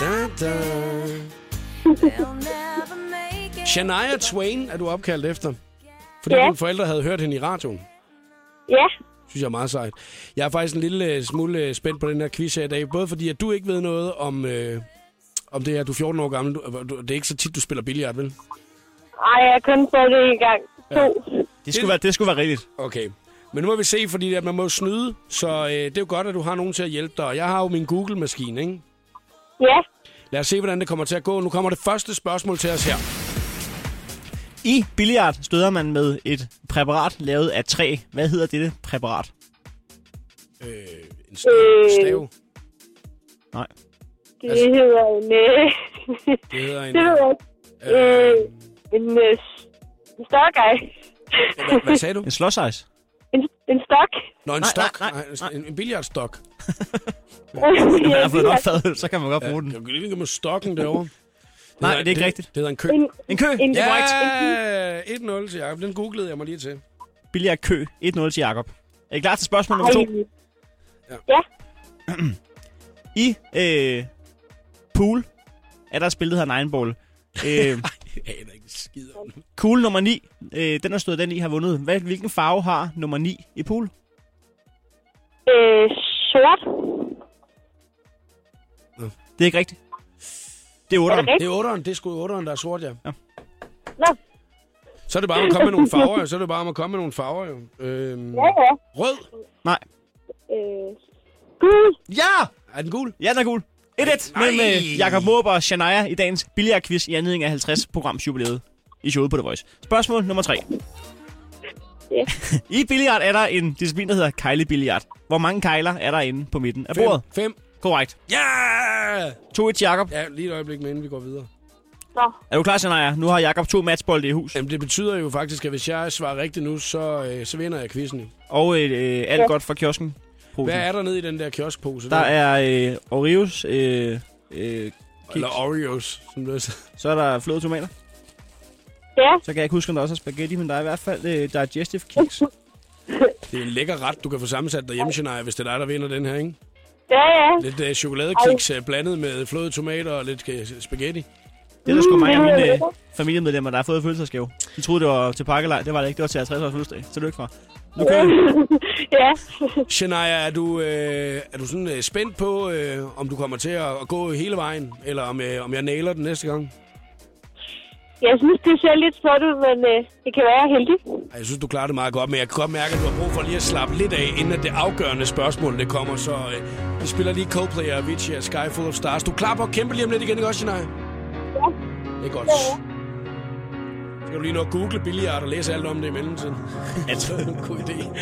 Da, da. Shania Twain er du opkaldt efter. Fordi Ja. dine forældre havde hørt hende i radioen. Ja. Synes jeg er meget sejt. Jeg er faktisk en lille øh, smule øh, spændt på den her quiz her i dag. Både fordi, at du ikke ved noget om, øh, om det her. Du er 14 år gammel. Du, du, det er ikke så tit, du spiller billiard, vel? Ej, jeg har kun prøvet det en gang. To. Det skulle, være, det skulle være rigtigt. Okay. Men nu må vi se, fordi at man må snyde. Så øh, det er jo godt, at du har nogen til at hjælpe dig. Jeg har jo min Google-maskine, ikke? Ja. Lad os se, hvordan det kommer til at gå. Nu kommer det første spørgsmål til os her. I billiard støder man med et præparat lavet af træ. Hvad hedder dette præparat? Øh, en stav. Øh. stav. Nej. Det Altså- hedder en... Øh, Det hedder en... det hedder øh, en, øh, en stok, ej. Hvad, hvad sagde du? En slåsejs. En, en stok. Nå, en Nej, stok. nej, Nej, nej, en, en billiardstok. Når man har fået nok fadøl, så kan man godt bruge den. Jeg kan lige med stokken derovre. Nej, det er ikke rigtigt. Det hedder en kø. En, En kø. en, Det er. Ja, 1-0 til Jacob. Den googlede jeg mig lige til. Billiard kø. 1-0 til Jakob. Er I klar til spørgsmål nummer to? Ej. Ja. Ja. I øh, pool er der et spil, der hedder Nineball. Øh, Jeg aner ikke skid om. Kugle nummer 9, øh, den har stået den i, har vundet. Hvad, hvilken farve har nummer 9 i pool? Øh, sort. Det er ikke rigtigt. Det er 8'eren. rigtigt? Det er 8'eren. Det er sgu 8'eren, der er sort, ja. Ja. Nå. Så er det bare om at komme med nogle farver, jo. Så er det bare om at komme med nogle farver, jo. Øhm, Ja, ja. rød. Nej. Øh, gul. Ja! Er den gul? Ja, den er gul. 1-1 mellem øh, Jakob Måb og Shania i dagens billiardquiz i anledning af 50 programs jubilæet i showet på The Voice. Spørgsmål nummer 3. Ja. I billiard er der en disciplin, der hedder kejlebilliard. Hvor mange kejler er der inde på midten af Fem. bordet? Fem. Korrekt. Ja! 2-1 til Jakob. Ja, lige et øjeblik, med, inden vi går videre. Nå. Er du klar, Shania? Nu har Jakob to matchbolde i hus. Jamen, det betyder jo faktisk, at hvis jeg svarer rigtigt nu, så, øh, så vinder jeg quizzen. Og øh, alt godt for kiosken. Hvad er der nede i den der kioskpose? Der er øh, Oreos, øh, øh, Eller Oreos, som det er. så er der flåede tomater. Ja. Så kan jeg ikke huske, om der også er spaghetti, men der er i hvert fald øh, digestive kiks. Det er en lækker ret, du kan få sammensat derhjemme, Shania, hvis det er dig, der vinder den her, ikke? Ja, ja. Lidt uh, chokoladekiks uh, blandet med flåede tomater og lidt uh, spaghetti. Det er der sgu og Mm, det mine er øh, familiemedlemmer, der har fået fødselsdagsgave. De troede, det var til pakkelej. Det var det ikke. Det var til 50 års fødselsdag. Så lykke fra. Nu kører vi. ja. Shania, er du, øh, er du sådan øh, spændt på, øh, om du kommer til at, at gå hele vejen, eller om, øh, om jeg nailer den næste gang? Jeg synes, det ser lidt småt ud, men øh, det kan være, er heldig. Ej, Jeg synes, du klarer det meget godt, men jeg kan godt mærke, at du har brug for lige at slappe lidt af, inden at det afgørende spørgsmål det kommer. Så øh, vi spiller lige Coldplay og Avicii af Sky Full of Stars. Du klar på at kæmpe lige om lidt igen, ikke også, Shania? Det er godt. Skal du lige nå at google billiard og læse alt om det i mellemtiden? altså, god idé.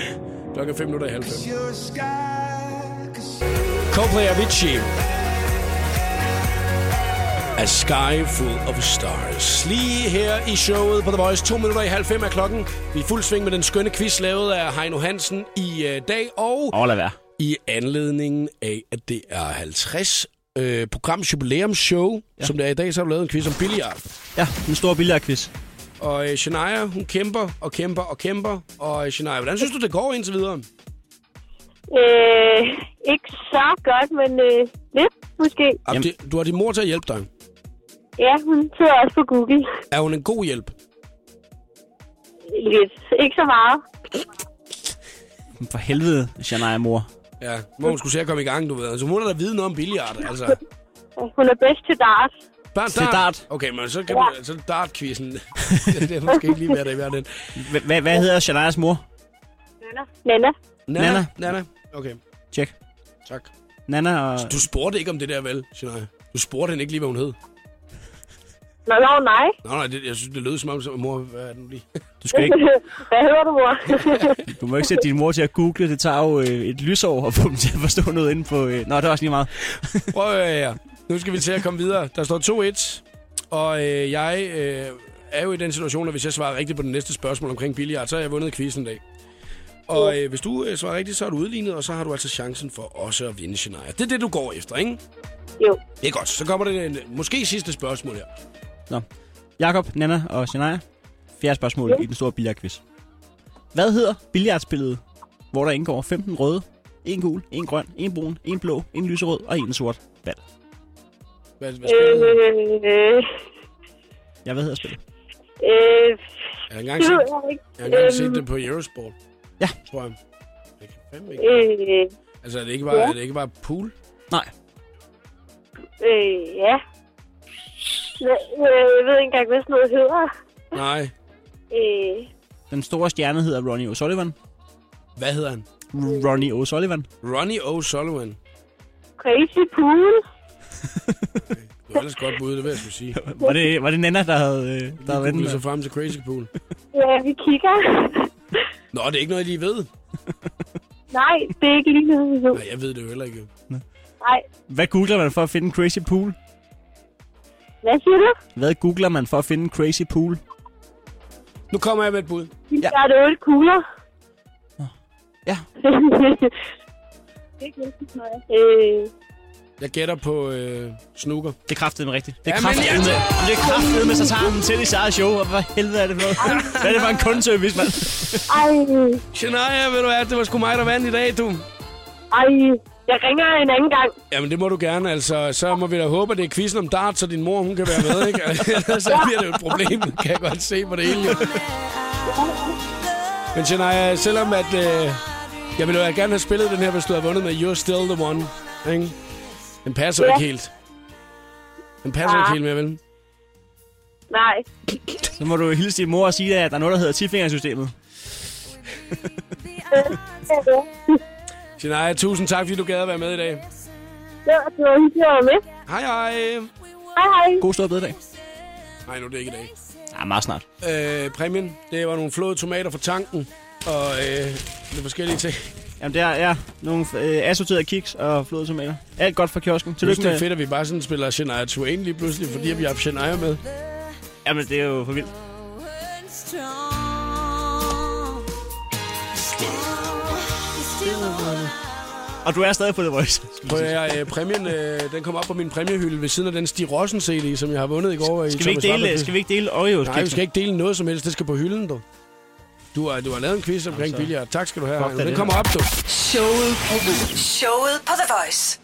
Klokken er 5 minutter i halv fem. Coldplay og Avicii. A Sky Full of Stars. Lige her i showet på The Voice, to minutter i halv fem er klokken. Vi er fuld sving med den skønne quiz, lavet af Heino Hansen i øh, dag, og Åh, lad være. i anledningen af, at det er 50 øh, programs jubilæumsshow, ja. som det er i dag, så har du lavet en quiz om billiard. Ja, en stor billardquiz. Og øh, Shania, hun kæmper og kæmper og kæmper. Og øh, Shania, hvordan synes du, det går indtil videre? Øh, ikke så godt, men øh, lidt måske. Jamen. Det, du har din mor til at hjælpe dig. Ja, hun sidder også på Google. Er hun en god hjælp? Lidt. Ikke så meget. For helvede, Shania mor. Ja, må hun skulle se at komme i gang, du ved. Altså, hun må da vide noget om billiard, altså. Hun er bedst til dart. Bare Til dart. Okay, men så kan du... Så dart-quizzen. det er måske ikke lige mere det. Hva- hva- Hvad hedder Shanias mor? Nana. Nana. Nana. Nana. Okay, Tjek. tak. Nana og... Du spurgte ikke om det der, vel, Shania? Du spurgte hende ikke lige, hvad hun hed. Nå, nå, nej. Nej, nej, det, jeg synes, det lød som om, så- mor, hvad er den lige? Du skal ikke... Hvad hedder du, mor? Du må ikke sætte din mor til at google. Det tager jo øh, et lysår at få dem til at forstå noget inde på... Øh... Nå, det var også lige meget. Prøv at her. Nu skal vi til at komme videre. Der står 2-1, og øh, jeg øh, er jo i den situation, at hvis jeg svarer rigtigt på det næste spørgsmål omkring billiard, så har jeg vundet quizzen i dag. Og øh, hvis du øh, svarer rigtigt, så er du udlignet, og så har du altså chancen for også at vinde, Shania. Det er det, du går efter, ikke? Jo. Det er godt. Så kommer det en, måske sidste spørgsmål her. Nå. Jakob, Nana og Shania. Fjerde spørgsmål i den store billardquiz. Hvad hedder billardspillet, hvor der indgår 15 røde, en gul, en grøn, en brun, en blå, en lyserød og en sort bal? Hvad, hvad spiller? Øh, Ja, hvad hedder spillet? øh, Jeg har engang det set, jeg har engang Øhm, set det på Eurosport. Ja. Tror jeg. Jeg kan fandme ikke. Øh, Altså, er det ikke bare, ja. er det ikke bare pool? Nej. øh, ja. Jeg ved ikke engang, hvad sådan noget hedder. Nej. Øh, Den store stjerne hedder Ronnie O'Sullivan. Hvad hedder han? Ronnie O'Sullivan. Ronnie O'Sullivan. crazy pool. Det var ellers godt bud, det vil jeg skulle sige. Var det, var det Nana, der havde, øh, der havde vendt? sig frem til Crazy Pool. Ja, vi kigger. Nå, det er ikke noget, I lige ved. Nej, det er ikke lige noget, vi ved. Nej, jeg ved det jo heller ikke. Nej. Hvad googler man for at finde en crazy pool? Hvad siger du? Hvad googler man for at finde en crazy pool? Nu kommer jeg med et bud. Ja. Der er det otte kugler. Ja. det er ikke. Øh, Jeg gætter på øh, snooker. Det er kraftedeme rigtigt. Det er kraftedeme. ja. Det er kraftedeme, så tager den til i eget show. Og hvad helvede er det for noget? Hvad er det for en kundeservice, mand? ej, Shania, ved du hvad, det var sgu mig, der vandt i dag, du. ej. Jeg ringer en anden gang. Jamen, det må du gerne. Altså, så må vi da håbe, at det er quizzen om dart, så din mor, hun kan være med, ikke? Ellers så bliver det jo et problem, kan jeg godt se på det hele. Men Shania, selvom at... Øh, jeg ville jo gerne have spillet den her, hvis du havde vundet med You're Still The One. Ikke? Den passer Ja. ikke helt. Den passer jo Ah. ikke helt mere, vel? Nej. Så må du hilse din mor og sige, at der er noget, der hedder tifingersystemet. Shania, tusind tak, fordi du gad at være med i dag. Ja, det var hyggeligt at være med. Hej, hej. Hej, hej. God stor bededag. Nej, nu er det ikke i dag. Ja, meget snart. Øh, præmien, det var nogle flåede tomater fra tanken, og øh, lidt forskellige ting. Jamen, det er ja, nogle øh, assorterede kiks og flåede tomater. Alt godt fra kiosken. Tillykke det er med... fedt, at vi bare sådan spiller Shania Twain lige pludselig, fordi vi har haft Shania med. Jamen, det er jo for vildt. Og du er stadig på The Voice. Prøv at øh, præmien, øh, den kommer op på min præmiehylde ved siden af den Stig Rossen CD, som jeg har vundet i går. i Skal vi ikke dele, skal vi ikke dele Oreos? Nej, vi skal ikke dele noget som helst. Det skal på hylden, du. Du har, du har lavet en quiz omkring Jamen, så- billiard. Tak skal du have. Den det. kommer op, du. Showet på, Showet på The Voice.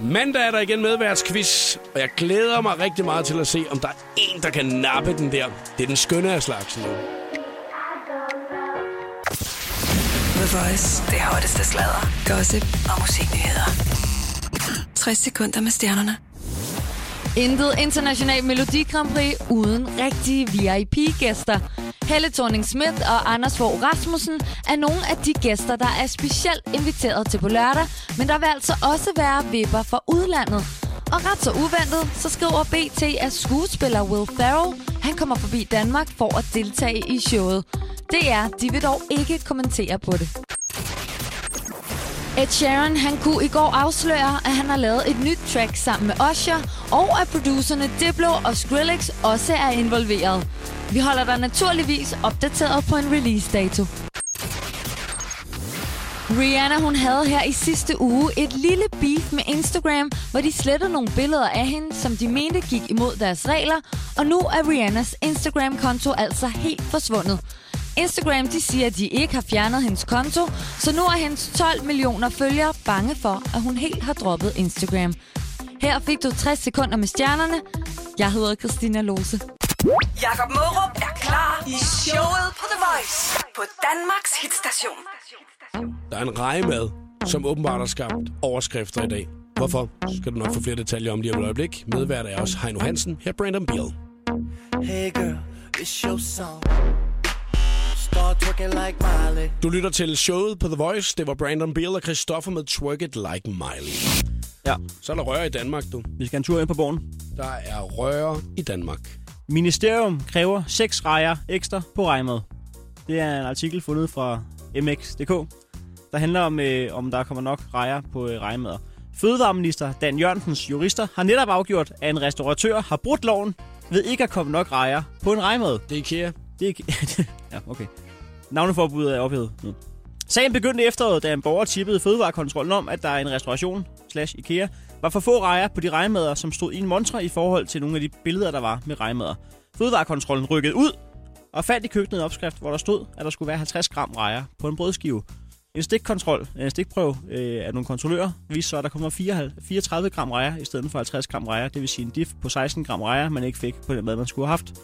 Mandag er der igen medværtsquiz, og jeg glæder mig rigtig meget til at se, om der er en, der kan nappe den der. Det er den skønne af slagsen. The Voice. Det hotteste sladder, gossip og musiknyheder. 60 sekunder med stjernerne. Intet international Melodi Grand Prix uden rigtige VIP-gæster. Helle thorning Schmidt og Anders Fogh Rasmussen er nogle af de gæster, der er specielt inviteret til på lørdag, men der vil altså også være vipper fra udlandet. Og ret så uventet, så skriver BT, at skuespiller Will Ferrell, han kommer forbi Danmark for at deltage i showet. Det er, de vil dog ikke kommentere på det. Ed Sheeran han kunne i går afsløre, at han har lavet et nyt track sammen med Usher, og at producerne Diplo og Skrillex også er involveret. Vi holder dig naturligvis opdateret på en release-dato. Rihanna hun havde her i sidste uge et lille beef med Instagram, hvor de slettede nogle billeder af hende, som de mente gik imod deres regler, og nu er Rihannas Instagram-konto altså helt forsvundet. Instagram de siger, at de ikke har fjernet hendes konto, så nu er hendes 12 millioner følgere bange for, at hun helt har droppet Instagram. Her fik du 60 sekunder med stjernerne. Jeg hedder Christina Lose. Jakob Mørup er klar i showet på The Voice på Danmarks hitstation. Der er en regemad, som åbenbart har skabt overskrifter i dag. Hvorfor? Skal du nok få flere detaljer om lige om et øjeblik. Medvært er også Heino Hansen. Her er Brandon Beal. Hey girl, it's your song. Start twerking like Miley. Du lytter til showet på The Voice. Det var Brandon Beal og Christoffer med Twerk It Like Miley. Ja. Så er der røre i Danmark, du. Vi skal en tur ind på borgen. Der er røre i Danmark. Ministerium kræver 6 rejer ekstra på rejmad. Det er en artikel fundet fra mx.dk, der handler om, øh, om der kommer nok rejer på øh, rejemader. Fødevareminister Dan Jørgensens jurister har netop afgjort, at en restauratør har brudt loven ved ikke at komme nok rejer på en rejmad. Det er IKEA. Det er ja, okay. Navneforbuddet er ophævet nu. Sagen begyndte efteråret, da en borger tippede fødevarekontrollen om, at der er en restauration slash IKEA var for få rejer på de rejemader, som stod i en montre i forhold til nogle af de billeder, der var med rejemader. Fødevarekontrollen rykkede ud og fandt i køkkenet en opskrift, hvor der stod, at der skulle være 50 gram rejer på en brødskive. En stikkontrol, en stikprøve øh, af nogle kontrollører viste så, at der kommer 34 gram rejer i stedet for 50 gram rejer. Det vil sige en diff på 16 gram rejer, man ikke fik på den mad, man skulle have haft.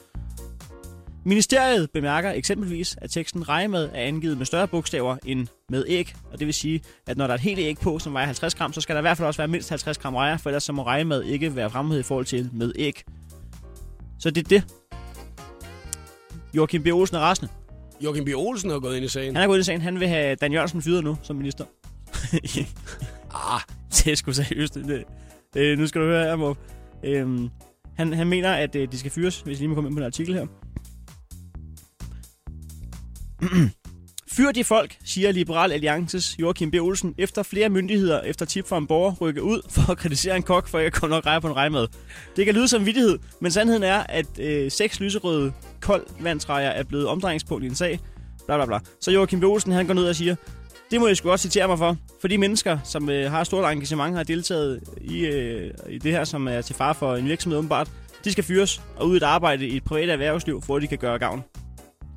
Ministeriet bemærker eksempelvis, at teksten rejemad er angivet med større bogstaver end med æg. Og det vil sige, at når der er et helt æg på, som vejer 50 gram, så skal der i hvert fald også være mindst 50 gram rejer, for ellers så må rejemad ikke være fremhed i forhold til med æg. Så det er det. Joachim B. Olsen er rasende. Joachim B. Olsen er gået ind i sagen. Han er gået ind i sagen. Han vil have Dan Jørgensen fyret nu som minister. ah, det er sgu seriøst. Det, øh, nu skal du høre her, Måb. Øhm, han, han mener, at øh, de skal fyres, hvis jeg lige må komme ind på den artikel her. Fyr de folk, siger Liberal Alliances Joachim B. Olsen, efter flere myndigheder efter tip fra en borger rykke ud for at kritisere en kok for ikke at komme nok rejer på en rejmad. Det kan lyde som vittighed, men sandheden er, at øh, seks lyserøde kold vandtræjer er blevet omdrejningspunkt i en sag. Bla bla bla. Så Joachim B. Olsen han går ned og siger, det må jeg sgu også citere mig for. For de mennesker, som øh, har stort engagement, har deltaget i, øh, i det her, som er til far for en virksomhed åbenbart, de skal fyres og ud i et arbejde i et privat erhvervsliv, for at de kan gøre gavn.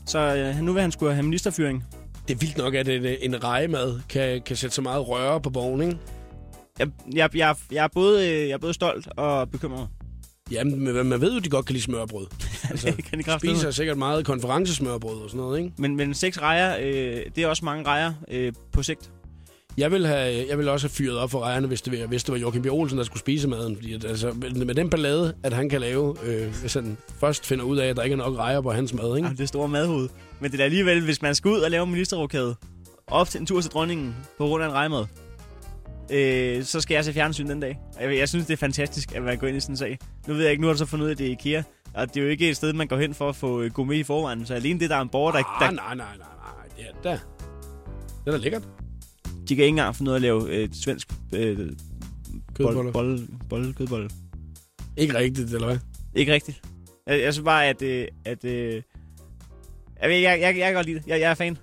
Så øh, nu vil han skulle have ministerfyring. Det er vildt nok, at en, en rejemad kan, kan sætte så meget røre på borgen, ikke? Jeg, jeg, jeg, jeg, er både, øh, jeg er både stolt og bekymret. Jamen, men man ved jo, de godt kan lide smørbrød. Altså, det kan de kraftedeme. spiser sikkert meget konferencesmørbrød og sådan noget, ikke? Men, men seks rejer, øh, det er også mange rejer øh, på sigt. Jeg vil, have, jeg vil også have fyret op for rejerne, hvis det, var- hvis det var Joachim B. Olsen, der skulle spise maden. Fordi at, altså, med, den ballade, at han kan lave, øh, hvis han først finder ud af, at der ikke er nok rejer på hans mad, ikke? Ja, det er store madhoved. Men det er alligevel, hvis man skal ud og lave en ministerrokade, op til en tur til dronningen på grund af en rejmad, øh, så skal jeg se fjernsyn den dag. Jeg, jeg synes, det er fantastisk, at man går ind i sådan en sag. Nu ved jeg ikke, nu har du så fundet ud af, at det er IKEA. Og det er jo ikke et sted, man går hen for at få øh, gourmet i forvejen. Så alene det, der er en borger, der... Ah, der nej, nej, nej, nej. Det er da. Det er da lækkert. de kan ikke engang finde ud af at lave øh, et svensk... Øh, Kødbolle. Bolle, bolle, kødbolle. Ikke rigtigt, eller hvad? Ikke rigtigt. Jeg, jeg synes bare, at... Øh, at øh, jeg, jeg, jeg, jeg, jeg kan godt lide det. Jeg, jeg er fan.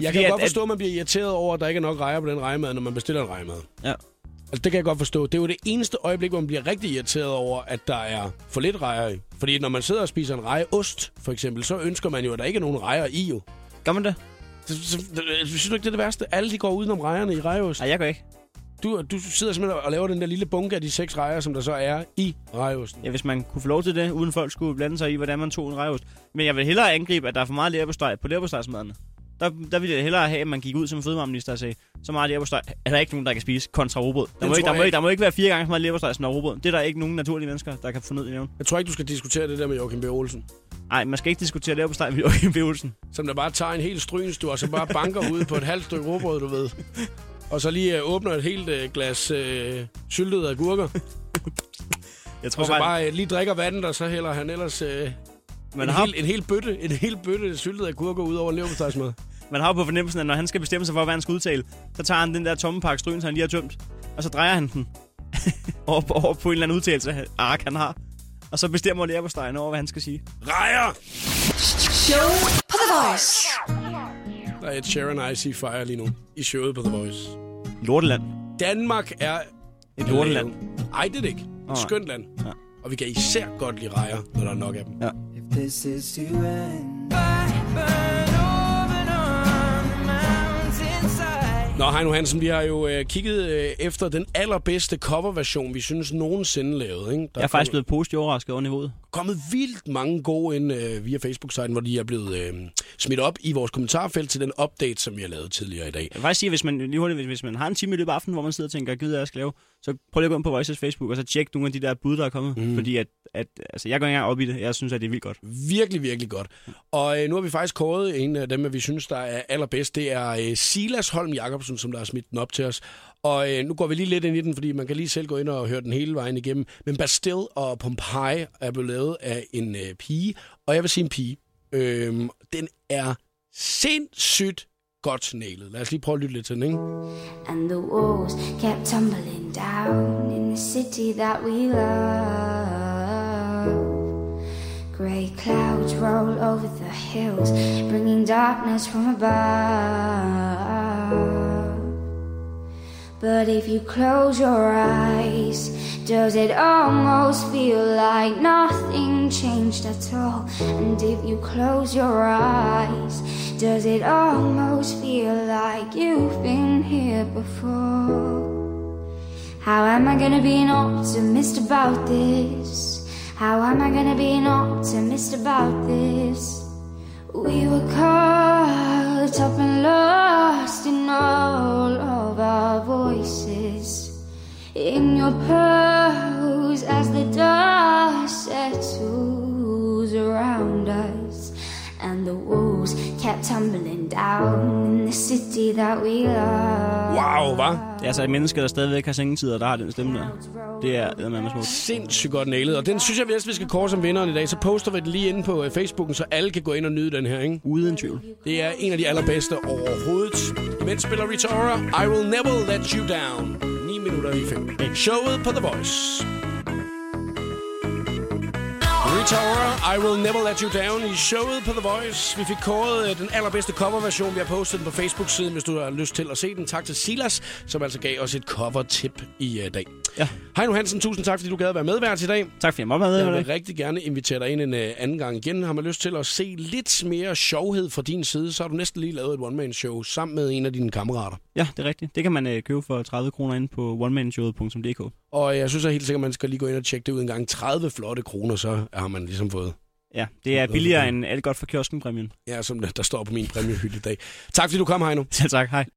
Jeg kan at- godt forstå, at man bliver irriteret over, at der ikke er nok rejer på den rejemad, når man bestiller en rejemad. Ja. Altså, det kan jeg godt forstå. Det er jo det eneste øjeblik, hvor man bliver rigtig irriteret over, at der er for lidt rejer i. Fordi når man sidder og spiser en rejeost, for eksempel, så ønsker man jo, at der ikke er nogen rejer i, jo. Gør man det? Så, så, synes du ikke, det er det værste? Alle de går udenom rejerne i rejeost. Nej, jeg gør ikke. Du, du sidder simpelthen og laver den der lille bunke af de seks rejer, som der så er i rejeosten. Ja, hvis man kunne få lov til det, uden folk skulle blande sig i, hvordan man tog en rejeost. Men jeg vil hellere angribe, at der er for meget leverpostej på leverpostejsmaderne. Der, der ville jeg hellere have, at man gik ud som fødevareminister og sagde, så meget leverpostej er der ikke nogen, der kan spise kontra robrød. Der, må ikke, der, må ikke, der må ikke være fire gange så meget leverpostej, som der er robrød. Det er der ikke nogen naturlige mennesker, der kan få ned i nævn. Jeg tror ikke, du skal diskutere det der med Joachim B. Olsen. Nej, man skal ikke diskutere leverpostej med Joachim B. Olsen. Som der bare tager en helt strynstur, og så bare banker ud på et halvt stykke råbrød, du ved. Og så lige øh, åbner et helt øh, glas øh, syltede agurker. Jeg tror og så bare- bare øh, lige drikker vandet, og så hælder han ellers øh, Man en, har- hel, en hel bøtte, en hel bøtte syltede agurker ud over leverpostejsmad. Man har jo på fornemmelsen, at når han skal bestemme sig for, hvad han skal udtale, så tager han den der tomme pakke stryn, som han lige har tømt, og så drejer han den over, på, over på en eller anden udtalelse, han- ark han har. Og så bestemmer leverpostejen over, hvad han skal sige. Rejer! Show på The Voice. Der er et Sharon Icy Fire lige nu i showet på The Voice. Lorteland. Danmark er... Et lorteland. Nej, det er det ikke. Et skønt land. Ja. Og vi kan især godt lide rejer, når der er nok af dem. Ja. If this is to end. Nå, Heino Hansen, vi har jo øh, kigget øh, efter den allerbedste coverversion, vi synes nogensinde lavet. Ikke? Der Jeg er faktisk blevet positivt overrasket over niveauet. kommet vildt mange gode ind øh, via Facebook-siden, hvor de er blevet øh, smidt op i vores kommentarfelt til den update, som vi har lavet tidligere i dag. Jeg vil faktisk sige, hvis man, lige hurtigt, hvis, hvis man har en time i løbet af aftenen, hvor man sidder og tænker, gider jeg skal lave, så prøv lige at gå ind på Voices Facebook, og så tjek nogle af de der bud, der er kommet. Mm. Fordi at, at, altså, jeg går ikke engang op i det. Jeg synes, at det er vildt godt. Virkelig, virkelig godt. Og øh, nu har vi faktisk kåret en af dem, at vi synes, der er allerbedst. Det er øh, Silas Holm Jacobsen, som der har smidt den op til os. Og øh, nu går vi lige lidt ind i den, fordi man kan lige selv gå ind og høre den hele vejen igennem. Men Bastille og Pompeii er blevet lavet af en øh, pige, og jeg vil sige en pige. Øhm, den er sindssygt godt nailet. Lad os lige prøve at lytte lidt til den, ikke? And the walls kept tumbling down in the city that we love. Grey clouds roll over the hills, bringing darkness from above. But if you close your eyes, does it almost feel like nothing changed at all? And if you close your eyes, does it almost feel like you've been here before? How am I gonna be an optimist about this? How am I gonna be an optimist about this? We were caught up and lost in all of our voices. In your pose as the dust kept tumbling down in the city that we love. Wow, hva'? Det er altså et menneske, der stadigvæk har sengetid, og der har den stemme der. Det er eddermame smukt. Sindssygt godt nailet. Og den synes jeg, hvis vi skal kåre som vinderen i dag, så poster vi den lige inde på øh, Facebooken, så alle kan gå ind og nyde den her, ikke? Uden tvivl. Det er en af de allerbedste overhovedet. Imens spiller Rita Ora, I Will Never Let You Down. 9 minutter i 5. Showet på The Voice. Rita I Will Never Let You Down i showet på The Voice. Vi fik kåret øh, den allerbedste coverversion. Vi har postet den på Facebook-siden, hvis du har lyst til at se den. Tak til Silas, som altså gav os et cover-tip i øh, dag. Ja. Heino Hansen, tusind tak, fordi du gad at være medvært i dag. Tak fordi jeg måtte være med. Jeg vil rigtig gerne invitere dig ind en uh, anden gang igen. Har man lyst til at se lidt mere sjovhed fra din side, så har du næsten lige lavet et one-man-show sammen med en af dine kammerater. Ja, det er rigtigt. Det kan man øh, købe for 30 kroner inde på onemanshowet.dk. Og jeg synes at helt sikkert, man skal lige gå ind og tjekke det ud en gang. 30 flotte kroner, så har man ligesom fået... Ja, det er billigere end alt godt for kiosken-præmien. Ja, som der, der står på min præmiehylde i dag. Tak fordi du kom, Heino. Selv tak, hej.